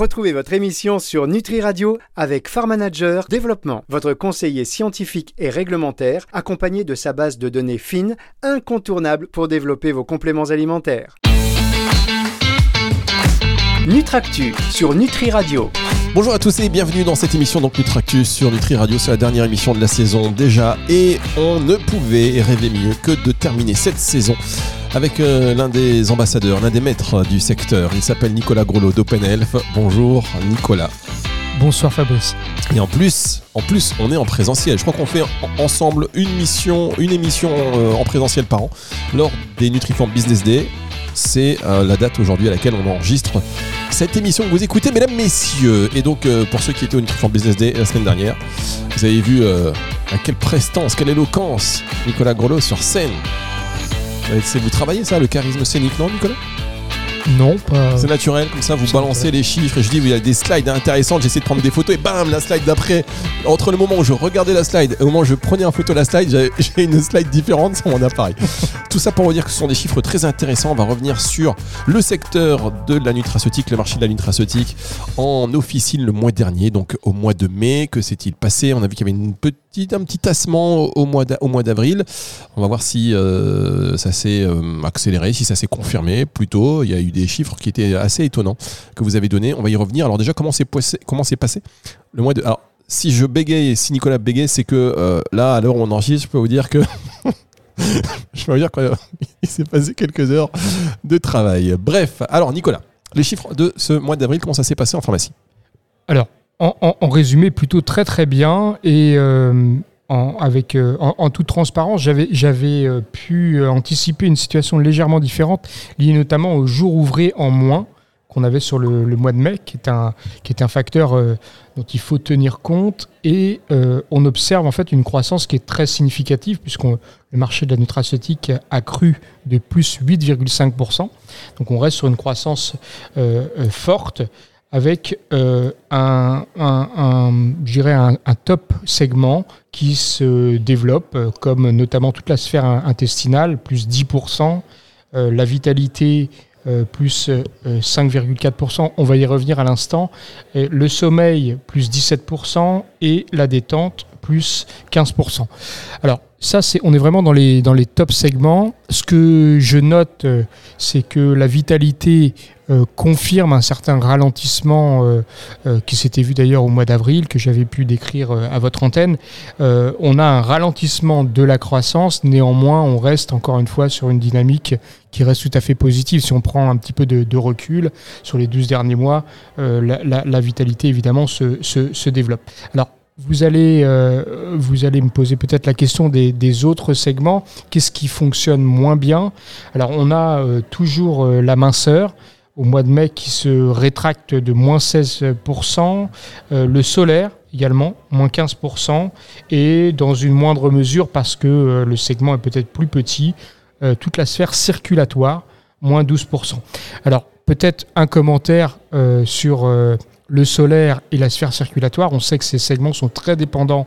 Retrouvez votre émission sur Nutri Radio avec Farm Manager Développement, votre conseiller scientifique et réglementaire, accompagné de sa base de données fines, incontournable pour développer vos compléments alimentaires. Nutractu sur Nutri Radio. Bonjour à tous et bienvenue dans cette émission donc Nutractus sur Nutri Radio. C'est la dernière émission de la saison déjà et on ne pouvait rêver mieux que de terminer cette saison avec euh, l'un des ambassadeurs, l'un des maîtres du secteur. Il s'appelle Nicolas Grolot d'OpenElf. Bonjour Nicolas. Bonsoir Fabrice. Et en plus, en plus, on est en présentiel. Je crois qu'on fait ensemble une mission, une émission euh, en présentiel par an lors des Nutriform Business Day c'est euh, la date aujourd'hui à laquelle on enregistre cette émission que vous écoutez, mesdames, messieurs. Et donc, euh, pour ceux qui étaient au Nutriform Business Day la semaine dernière, vous avez vu euh, à quelle prestance, quelle éloquence Nicolas Grelot sur scène. Vous travaillez ça, le charisme scénique, non, Nicolas? Non, pas. C'est naturel, comme ça vous balancez les chiffres et je dis, il y a des slides intéressantes, j'essaie de prendre des photos et bam, la slide d'après. Entre le moment où je regardais la slide et au moment où je prenais en photo la slide, j'ai une slide différente sur mon appareil. Tout ça pour vous dire que ce sont des chiffres très intéressants. On va revenir sur le secteur de la nutraceutique, le marché de la nutraceutique en officine le mois dernier, donc au mois de mai. Que s'est-il passé? On a vu qu'il y avait une petite, un petit tassement au mois d'avril. On va voir si euh, ça s'est euh, accéléré, si ça s'est confirmé plutôt. Il y a eu des chiffres qui étaient assez étonnants que vous avez donnés. On va y revenir. Alors déjà, comment comment c'est passé le mois de Alors, si je bégaye, si Nicolas bégaye, c'est que euh, là, à l'heure où on enregistre, je peux vous dire que je peux vous dire qu'il s'est passé quelques heures de travail. Bref, alors Nicolas, les chiffres de ce mois d'avril, comment ça s'est passé en pharmacie? Alors, en, résumé, plutôt très très bien et euh, en, avec, euh, en, toute transparence, j'avais, euh, pu anticiper une situation légèrement différente, liée notamment au jour ouvré en moins qu'on avait sur le, mois de mai, qui est un, qui un facteur dont il faut tenir compte. Et on observe en fait une croissance qui est très significative, puisque le marché de la nutraceutique a cru de plus 8,5%. Donc on reste sur une croissance forte avec euh, un, un, un, top segment qui se développe, euh, comme notamment toute la sphère intestinale, plus 10%, euh, la vitalité plus 5,4%, on va y revenir à l'instant, le sommeil plus 17% et la détente plus 15%. Alors ça, c'est, on est vraiment dans les, dans les top segments. Ce que je note, c'est que la vitalité euh, confirme un certain ralentissement euh, euh, qui s'était vu d'ailleurs au mois d'avril, que j'avais pu décrire à votre antenne. on a un ralentissement de la croissance, néanmoins on reste encore une fois sur une dynamique qui reste tout à fait positive. Si on prend un petit peu de, recul sur les 12 derniers mois, la, vitalité évidemment se, se, développe. Alors vous allez, vous allez me poser peut-être la question des, autres segments. Qu'est-ce qui fonctionne moins bien? Alors, on a toujours la minceur au mois de mai qui se rétracte de moins 16%, euh, le solaire également, moins 15%, et dans une moindre mesure, parce que euh, le segment est peut-être plus petit, euh, toute la sphère circulatoire, moins 12%. Alors peut-être un commentaire sur le solaire et la sphère circulatoire. On sait que ces segments sont très dépendants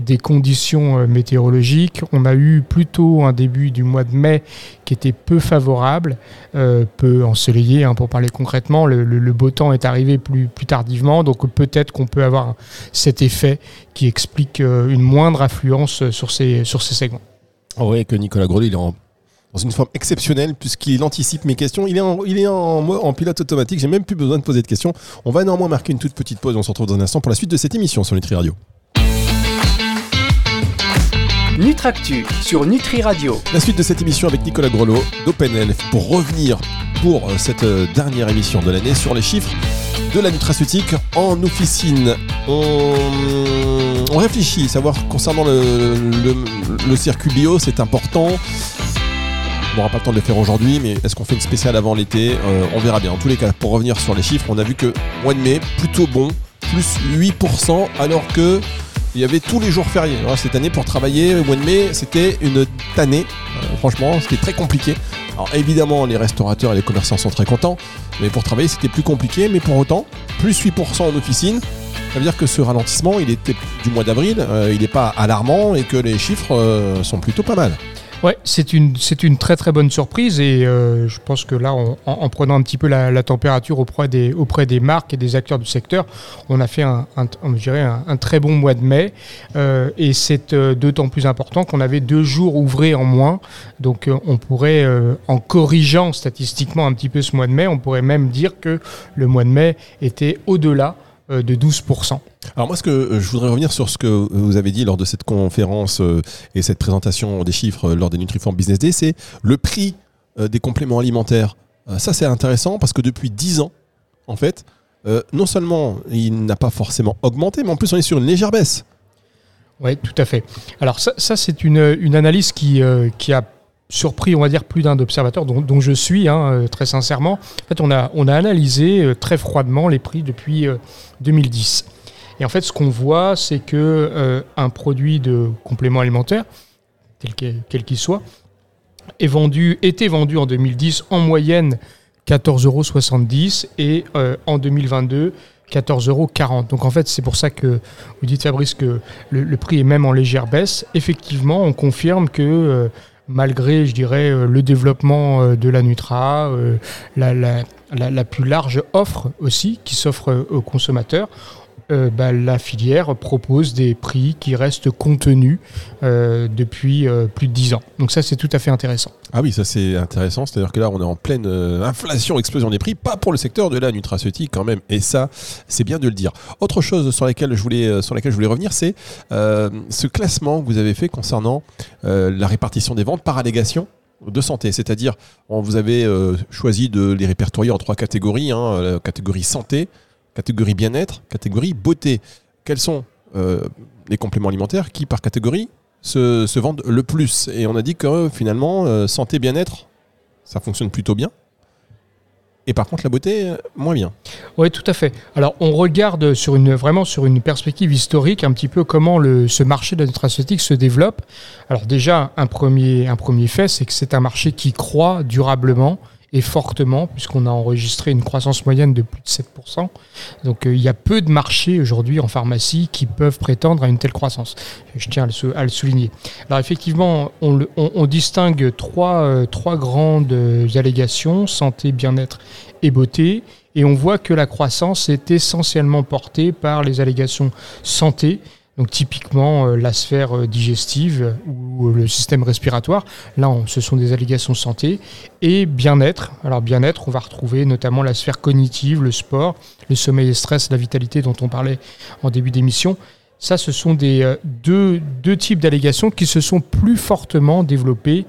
des conditions euh, météorologiques. On a eu plutôt un début du mois de mai qui était peu favorable, euh, peu ensoleillé hein, pour parler concrètement. Le, beau temps est arrivé plus, tardivement, donc peut-être qu'on peut avoir cet effet qui explique euh, une moindre affluence sur ces, segments. Oh oui, que Nicolas Grody, est en dans une forme exceptionnelle puisqu'il anticipe mes questions. Il est en, il est en, en pilote automatique. J'ai même plus besoin de poser de questions. On va néanmoins marquer une toute petite pause. On se retrouve dans un instant pour la suite de cette émission sur Nutri Radio. Nutractu sur Nutri Radio. La suite de cette émission avec Nicolas Grelot d'OpenElf pour revenir pour euh, cette euh, dernière émission de l'année sur les chiffres de la nutraceutique en officine. On, on réfléchit, savoir concernant le, le, le circuit bio, c'est important. On n'aura pas le temps de le faire aujourd'hui, mais est-ce qu'on fait une spéciale avant l'été euh, On verra bien. En tous les cas, pour revenir sur les chiffres, on a vu que mois de mai, plutôt bon, plus 8%, alors que il y avait tous les jours fériés. cette année, pour travailler mois de mai, c'était une tannée. Euh, franchement, c'était très compliqué. Alors évidemment, les restaurateurs et les commerçants sont très contents, mais pour travailler, c'était plus compliqué. Mais pour autant, plus 8% en officine, ça veut dire que ce ralentissement, il était du mois d'avril, euh, il n'est pas alarmant et que les chiffres sont plutôt pas mal. Ouais, c'est une, c'est une très très bonne surprise et euh, je pense que là, en, en prenant un petit peu la, température auprès des, auprès des marques et des acteurs du secteur, on a fait un, un- très bon mois de mai euh, et c'est euh, d'autant plus important qu'on avait deux jours ouvrés en moins. Donc on pourrait, en corrigeant statistiquement un petit peu ce mois de mai, on pourrait même dire que le mois de mai était au-delà de 12%. Alors moi, ce que euh, je voudrais revenir sur ce que vous avez dit lors de cette conférence euh, et cette présentation des chiffres euh, lors des Nutriform Business Day, c'est le prix euh, des compléments alimentaires. Euh, Ça, c'est intéressant parce que depuis 10 ans, en fait, euh, non seulement il n'a pas forcément augmenté, mais en plus on est sur une légère baisse. Oui, tout à fait. Alors ça, ça, c'est une, une analyse qui, euh, qui a surpris, on va dire, plus d'un d'observateurs, dont, je suis, hein, euh, très sincèrement. En fait, on a, analysé euh, très froidement les prix depuis euh, 2010. Et en fait, ce qu'on voit, c'est que euh, un produit de complément alimentaire, tel que- quel qu'il soit, est vendu, était vendu en 2010 en moyenne 14,70 euros et euh, en 2022 14,40 euros. Donc en fait, c'est pour ça que vous dites Fabrice que le, prix est même en légère baisse. Effectivement, on confirme que euh, malgré, je dirais, euh, le développement euh, de la Nutra, euh, la, la- plus large offre aussi qui s'offre aux consommateurs, euh, bah, la filière propose des prix qui restent contenus euh, depuis euh, plus de 10 ans. Donc ça, c'est tout à fait intéressant. Ah oui, ça c'est intéressant. C'est-à-dire que là, on est en pleine inflation, explosion des prix, pas pour le secteur de la nutraceutique quand même. Et ça, c'est bien de le dire. Autre chose sur laquelle je voulais, revenir, c'est ce classement que vous avez fait concernant la répartition des ventes par allégation de santé. C'est-à-dire, vous avez choisi de les répertorier en trois catégories. hein, euh, catégorie santé, catégorie bien-être, catégorie beauté. Quels sont euh, les compléments alimentaires qui, par catégorie, se, vendent le plus? Et on a dit que finalement, euh, santé, bien-être, ça fonctionne plutôt bien. Et par contre, la beauté, euh, moins bien. Oui, tout à fait. Alors, on regarde sur une, vraiment sur une perspective historique un petit peu comment le, ce marché de la nutraceutique se développe. Alors déjà, un premier, un premier fait, c'est que c'est un marché qui croît durablement et fortement, puisqu'on a enregistré une croissance moyenne de plus de 7%. Donc euh, il y a peu de marchés aujourd'hui en pharmacie qui peuvent prétendre à une telle croissance. Je tiens à le, souligner. Alors effectivement, on, distingue trois, euh, grandes euh, allégations, santé, bien-être et beauté. Et on voit que la croissance est essentiellement portée par les allégations santé, donc typiquement euh, la sphère euh, digestive euh, ou le système respiratoire. Là, on- ce sont des allégations santé et bien-être. Alors bien-être, on va retrouver notamment la sphère cognitive, le sport, le sommeil et stress, la vitalité dont on parlait en début d'émission. Ça, ce sont des, deux, types d'allégations qui se sont plus fortement développées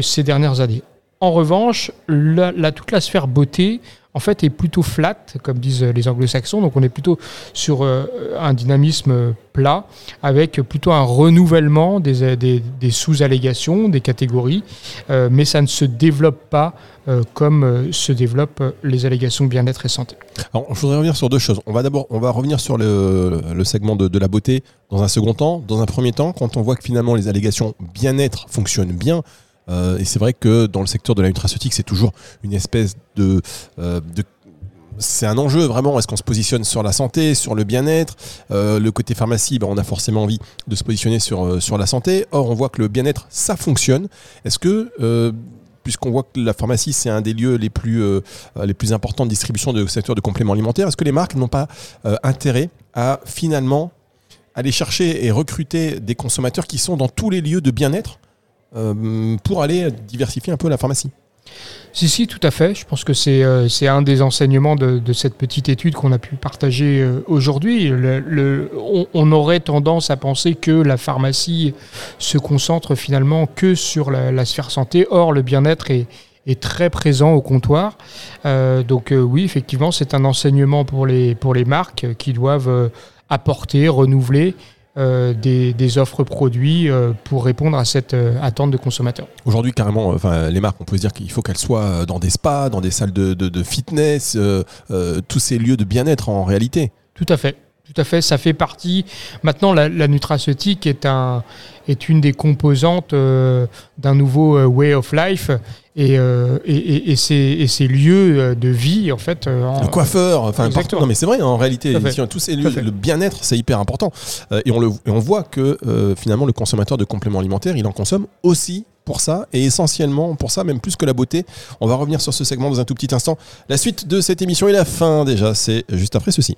ces dernières années. En revanche, la- toute la sphère beauté, en fait, est plutôt flat, comme disent les anglo-saxons. Donc, on est plutôt sur euh, un dynamisme plat, avec plutôt un renouvellement des, des sous-allégations, des catégories, euh, mais ça ne se développe pas euh, comme euh, se développent euh, les allégations bien-être et santé. Alors, je voudrais revenir sur deux choses. On va d'abord, revenir sur le, segment de la beauté dans un second temps. Dans un premier temps, quand on voit que finalement les allégations bien-être fonctionnent bien, euh, et c'est vrai que dans le secteur de la nutraceutique, c'est toujours une espèce de, euh, c'est un enjeu vraiment. Est-ce qu'on se positionne sur la santé, sur le bien-être? Euh, Le côté pharmacie, ben, on a forcément envie de se positionner sur, la santé. Or, on voit que le bien-être, ça fonctionne. Est-ce que, puisqu'on voit que la pharmacie, c'est un des lieux les plus, importants de distribution de secteur de compléments alimentaires, est-ce que les marques n'ont pas intérêt à finalement aller chercher et recruter des consommateurs qui sont dans tous les lieux de bien-être? Pour aller diversifier un peu la pharmacie Si, si, tout à fait. Je pense que c'est euh, un des enseignements de, cette petite étude qu'on a pu partager euh, aujourd'hui. On, aurait tendance à penser que la pharmacie se concentre finalement que sur la, sphère santé. Or, le bien-être est, très présent au comptoir. Euh, donc euh, oui, effectivement, c'est un enseignement pour les, pour les marques qui doivent euh, apporter, renouveler euh, des, des offres produits euh, pour répondre à cette euh, attente de consommateurs. Aujourd'hui, carrément, euh, enfin, les marques, on peut se dire qu'il faut qu'elles soient euh, dans des spas, dans des salles de, de- de fitness, euh, euh, tous ces lieux de bien-être en réalité. Tout à fait. Tout à fait, ça fait partie. Maintenant, la, la nutraceutique est, un, est une des composantes euh, d'un nouveau euh, way of life et, euh, et, et- et ces, et ces lieux euh, de vie, en fait. en- Le coiffeur, enfin, partout. Non, mais c'est vrai, en réalité, Tout tous ces lieux, le bien-être, c'est hyper important. Euh, et, on le, et on voit que finalement, le consommateur de compléments alimentaires, il en consomme aussi pour ça et essentiellement pour ça, même plus que la beauté. On va revenir sur ce segment dans un tout petit instant. La suite de cette émission et la fin déjà, c'est juste après ceci.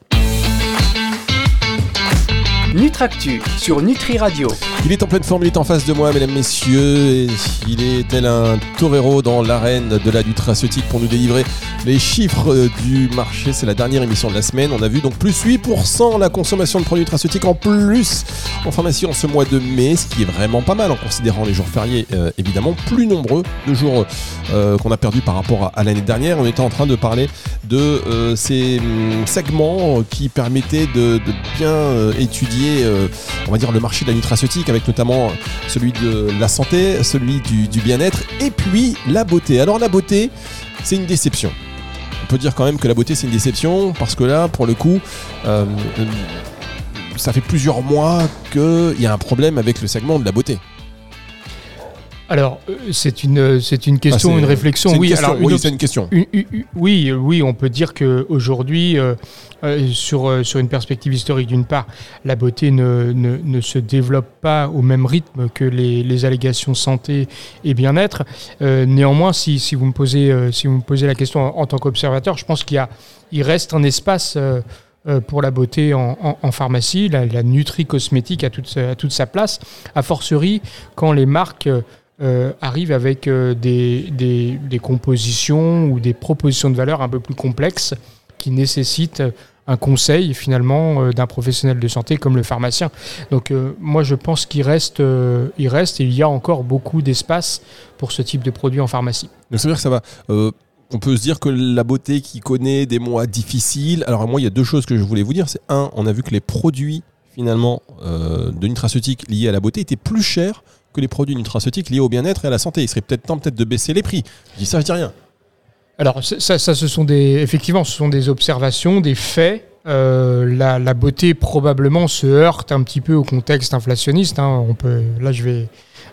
Nutractu sur Nutri Radio. Il est en pleine forme, il est en face de moi, mesdames, messieurs. Et il est tel un torero dans l'arène de la nutraceutique pour nous délivrer les chiffres euh, du marché. C'est la dernière émission de la semaine. On a vu donc plus 8% la consommation de produits nutraceutiques en plus en pharmacie en ce mois de mai, ce qui est vraiment pas mal en considérant les jours fériés, euh, évidemment, plus nombreux de jours euh, qu'on a perdu par rapport à, l'année dernière. On était en train de parler de ces hum, segments qui permettaient de bien étudier euh, on va dire, le marché de la nutraceutique, avec notamment celui de la santé, celui du, bien-être, et puis la beauté. Alors la beauté, c'est une déception. On peut dire quand même que la beauté, c'est une déception, parce que là, pour le coup, euh, ça fait plusieurs mois qu'il y a un problème avec le segment de la beauté. Alors, euh, c'est une, c'est une question, ah, une réflexion. oui, alors, oui, c'est une question. oui, oui, on peut dire qu'aujourd'hui, euh, euh, sur, sur une perspective historique, d'une part, la beauté ne, ne, se développe pas au même rythme que les, les allégations santé et bien-être. néanmoins, si, si, vous me posez, si vous me posez la question en, tant qu'observateur, je pense qu'il y a, il reste un espace pour la beauté en, en, pharmacie. La, la nutri-cosmétique a toute, a toute sa place, a fortiori quand les marques euh, arrive avec euh, des, des, compositions ou des propositions de valeur un peu plus complexes qui nécessitent un conseil finalement euh, d'un professionnel de santé comme le pharmacien. Donc moi je pense qu'il reste, il reste et il y a encore beaucoup d'espace pour ce type de produit en pharmacie. Donc ça veut dire que ça va on peut se dire que la beauté qui connaît des mois difficiles. Alors moi, il y a deux choses que je voulais vous dire. C'est un, on a vu que les produits finalement de nutraceutiques liés à la beauté étaient plus chers que les produits nutraceutiques liés au bien-être et à la santé. Il serait peut-être temps peut-être de baisser les prix. Je dis ça, je dis rien. Alors ça, ce sont des, effectivement, ce sont des observations, des faits. Euh, la, beauté probablement se heurte un petit peu au contexte inflationniste. Hein. On peut, là, je vais,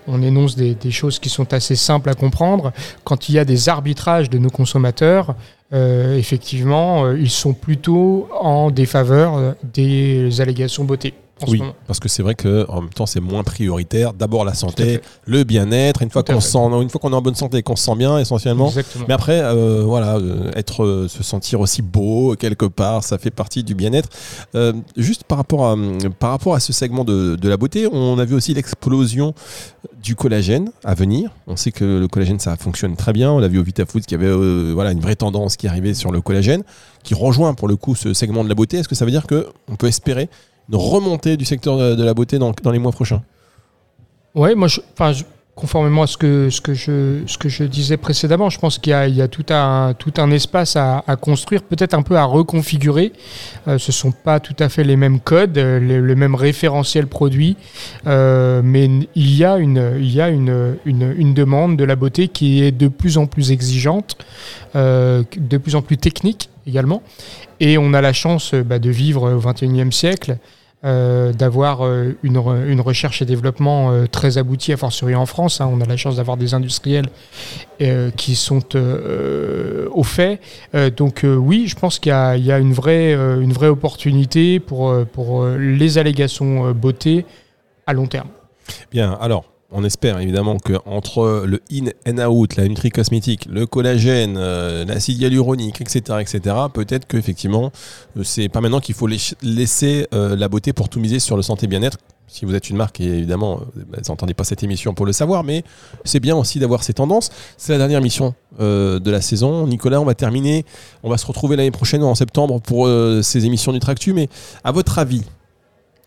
on énonce des, choses qui sont assez simples à comprendre. Quand il y a des arbitrages de nos consommateurs, euh, effectivement, euh, ils sont plutôt en défaveur des allégations beauté oui, parce que c'est vrai que en même temps c'est moins prioritaire. D'abord la santé, le bien-être. Une fois qu'on sent, une fois qu'on est en bonne santé et qu'on se sent bien essentiellement. Mais après, euh, voilà, euh, être, euh, se sentir aussi beau quelque part, ça fait partie du bien-être. juste par rapport à par rapport à ce segment de, de la beauté, on a vu aussi l'explosion du collagène à venir. On sait que le collagène ça fonctionne très bien. On l'a vu au VitaFoods qui avait voilà une vraie tendance qui arrivait sur le collagène, qui rejoint pour le coup ce segment de la beauté. Est-ce que ça veut dire que on peut espérer une remontée du secteur de, la beauté dans, les mois prochains? Oui, moi, je, conformément à ce que, ce, que je, disais précédemment, je pense qu'il y, a, tout, un, espace à, construire, peut-être un peu à reconfigurer. Euh, ce ne sont pas tout à fait les mêmes codes, euh, le, même référentiel produit, euh, mais il y a, une, demande de la beauté qui est de plus en plus exigeante, de plus en plus technique également. Et on a la chance bah, de vivre au XXIe siècle. Euh, d'avoir euh, une, une, recherche et développement euh, très aboutie, à fortiori en France. Hein. On a la chance d'avoir des industriels qui sont au fait. donc oui, je pense qu'il y, y a, une, vraie, une vraie opportunité pour, pour les allégations beauté à long terme. Bien, alors on espère évidemment que entre le in and out, la nutri-cosmétique, le collagène, euh, l'acide hyaluronique, etc., etc., peut-être qu'effectivement, euh, c'est pas maintenant qu'il faut laisser euh, la beauté pour tout miser sur le santé bien-être. Si vous êtes une marque, et évidemment, vous n'entendez pas cette émission pour le savoir, mais c'est bien aussi d'avoir ces tendances. C'est la dernière mission de la saison. Nicolas, on va terminer. On va se retrouver l'année prochaine en septembre pour ces émissions Nutractu. Mais à votre avis,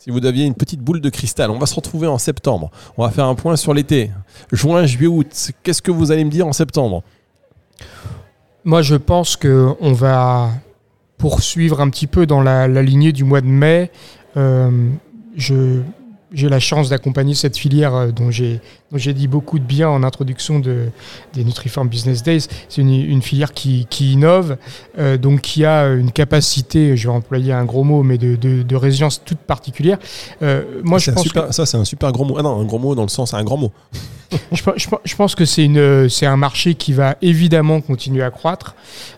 si vous aviez une petite boule de cristal. On va se retrouver en septembre. On va faire un point sur l'été. Juin, juillet, août. Qu'est-ce que vous allez me dire en septembre? Moi, je pense qu'on va poursuivre un petit peu dans la, lignée du mois de mai. Euh, j'ai la chance d'accompagner cette filière euh, dont j'ai j'ai dit beaucoup de bien en introduction de, des Nutriform Business Days. C'est une, une, filière qui, qui innove, euh, donc qui a une capacité, je vais employer un gros mot, mais de, de, de résilience toute particulière. Euh, moi, je pense super, ça c'est un super gros mot. Ah non, un gros mot dans le sens, un grand mot. je, pe- je pe- je pense que c'est c'est un marché qui va évidemment continuer à croître.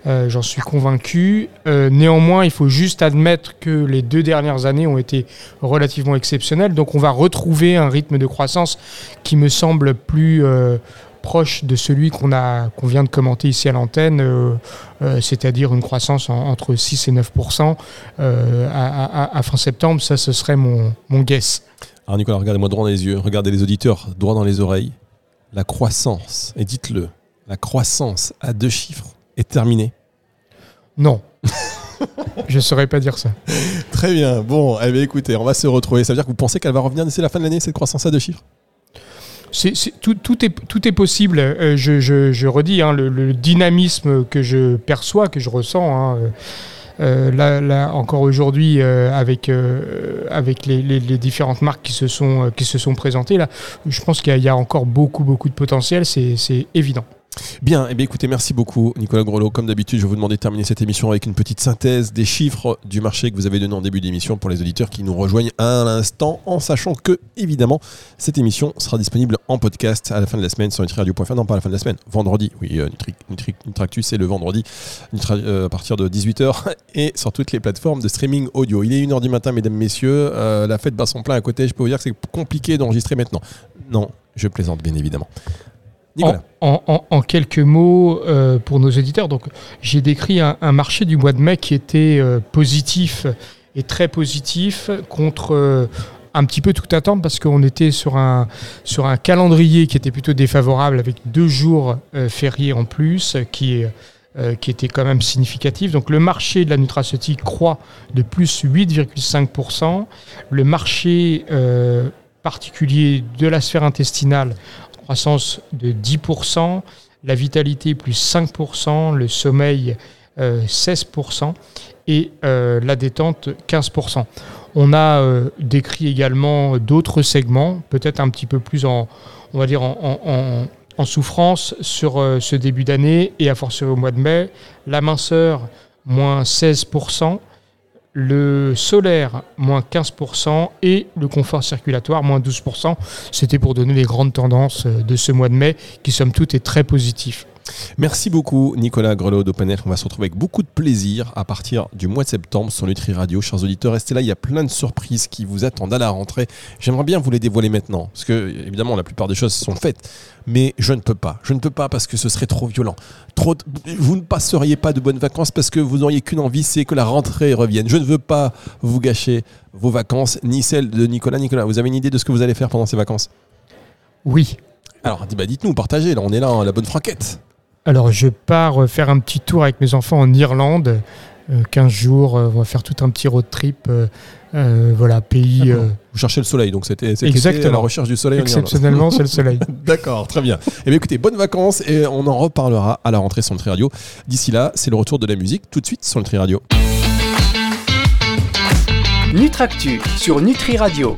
Euh, J'en suis convaincu. Néanmoins, il faut juste admettre que les deux dernières années ont été relativement exceptionnelles. Donc, on va retrouver un rythme de croissance qui me semble plus euh, proche de celui qu'on a, qu'on vient de commenter ici à l'antenne, euh, euh, c'est-à-dire une croissance en- entre 6 et 9 euh, à, à- à fin septembre. Ça, ce serait mon, mon guess. Alors Nicolas, regardez-moi droit dans les yeux, regardez les auditeurs droit dans les oreilles. La croissance, et dites-le, la croissance à deux chiffres est terminée? Non. Je ne saurais pas dire ça. Très bien. Bon, eh bien, écoutez, on va se retrouver. Ça veut dire que vous pensez qu'elle va revenir d'ici la fin de l'année, cette croissance à deux chiffres? Tout, tout est, possible. Euh, je, redis, hein, le, dynamisme que je perçois, que je ressens, hein, euh, euh, là, encore aujourd'hui, avec, les, différentes marques qui se sont, présentées, là, je pense qu'il y, y a encore beaucoup, beaucoup de potentiel, c'est évident. Bien, eh bien écoutez, merci beaucoup Nicolas Grelot. Comme d'habitude, je vais vous demander de terminer cette émission avec une petite synthèse des chiffres du marché que vous avez donné en début d'émission pour les auditeurs qui nous rejoignent à l'instant, en sachant que, évidemment, cette émission sera disponible en podcast à la fin de la semaine sur nutriradio.fr. Non, pas à la fin de la semaine, vendredi. Oui, euh, Nutri, Nutri- Nutractus, c'est le vendredi euh, à partir de 18h et sur toutes les plateformes de streaming audio. Il est 1h du matin, mesdames, messieurs. Euh, la fête bat son plein à côté. Je peux vous dire que c'est compliqué d'enregistrer maintenant. Non, je plaisante, bien évidemment. En, quelques mots euh, pour nos auditeurs, donc j'ai décrit un, marché du mois de mai qui était euh, positif et très positif contre euh, un petit peu toute attente parce qu'on était sur un, sur un calendrier qui était plutôt défavorable avec deux jours fériés en plus qui qui était quand même significatif. Donc le marché de la nutraceutique croît de plus 8,5%. Le marché particulier de la sphère intestinale croissance de 10%, la vitalité plus 5%, le sommeil euh, 16% et euh, la détente 15%. On a euh, décrit également d'autres segments, peut-être un petit peu plus en, on va dire en, souffrance sur euh, ce début d'année et à fortiori au mois de mai. La minceur, moins 16%, le solaire, moins 15%, et le confort circulatoire, moins 12%. C'était pour donner les grandes tendances euh, de ce mois de mai, qui somme toute est très positif. Merci beaucoup Nicolas Grelot d'Openel. On va se retrouver avec beaucoup de plaisir à partir du mois de septembre sur Nutri Radio. Chers auditeurs, restez là, il y a plein de surprises qui vous attendent à la rentrée. J'aimerais bien vous les dévoiler maintenant, parce que évidemment la plupart des choses sont faites, mais je ne peux pas. Je ne peux pas parce que ce serait trop violent. Trop, vous ne passeriez pas de bonnes vacances parce que vous n'auriez qu'une envie, c'est que la rentrée revienne. Je ne veux pas vous gâcher vos vacances, ni celles de Nicolas. Nicolas, vous avez une idée de ce que vous allez faire pendant ces vacances? Oui. Alors, bah, dites-nous, partagez, là on est là, hein, la bonne franquette. Alors, je pars euh, faire un petit tour avec mes enfants en Irlande. euh, 15 jours, euh, on va faire tout un petit road trip. euh, euh, voilà, pays euh, Vous cherchez le soleil, donc c'était c'était Exactement. à la recherche du soleil. exceptionnellement, c'est le soleil. D'accord, très bien. Eh bien, écoutez, bonnes vacances et on en reparlera à la rentrée sur Nutri Radio. D'ici là, c'est le retour de la musique tout de suite sur Nutri Radio. Nutractu sur Nutri Radio.